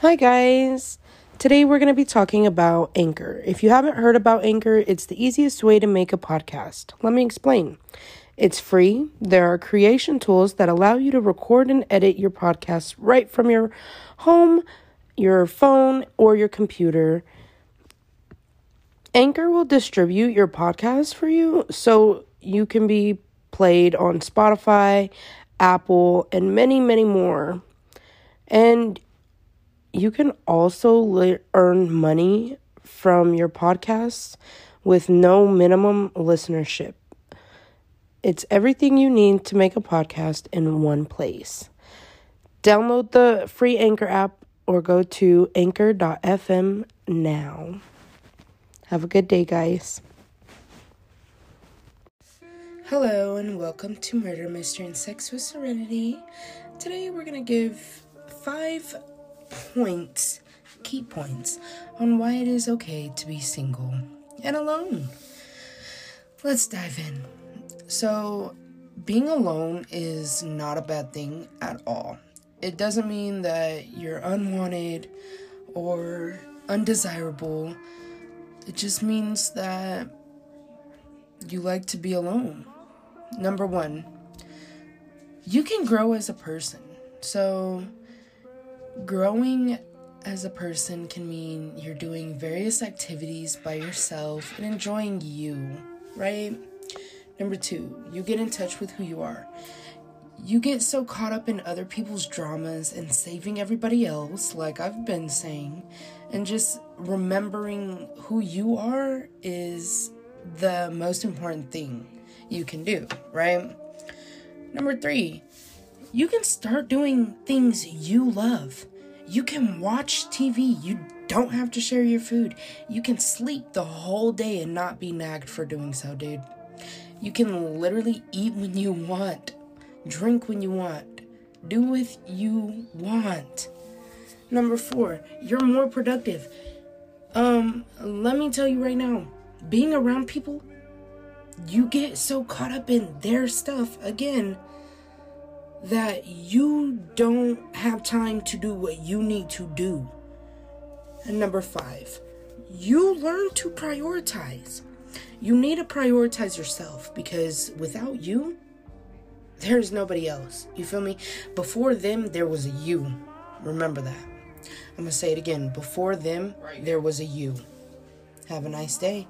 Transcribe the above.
Hi, guys. Today we're going to be talking about Anchor. If you haven't heard about Anchor, it's the easiest way to make a podcast. Let me explain. It's free. There are creation tools that allow you to record and edit your podcast right from your home, your phone, or your computer. Anchor will distribute your podcast for you so you can be played on Spotify, Apple, and many, many more. And you can also le- earn money from your podcast with no minimum listenership. It's everything you need to make a podcast in one place. Download the free Anchor app or go to anchor.fm now. Have a good day, guys. Hello, and welcome to Murder, Mystery, and Sex with Serenity. Today, we're going to give five points, key points, on why it is okay to be single and alone. Let's dive in. So, being alone is not a bad thing at all. It doesn't mean that you're unwanted or undesirable. It just means that you like to be alone. Number one, you can grow as a person. So, growing as a person can mean you're doing various activities by yourself and enjoying you, right? Number two, you get in touch with who you are. You get so caught up in other people's dramas and saving everybody else, like I've been saying, and just remembering who you are is the most important thing you can do, right? Number three, you can start doing things you love. You can watch TV. You don't have to share your food. You can sleep the whole day and not be nagged for doing so, dude. You can literally eat when you want, drink when you want, do what you want. Number four, you're more productive. Um, let me tell you right now, being around people, you get so caught up in their stuff again that you don't have time to do what you need to do. And number five, you learn to prioritize. You need to prioritize yourself because without you, there's nobody else. You feel me? Before them, there was a you. Remember that. I'm going to say it again. Before them, there was a you. Have a nice day.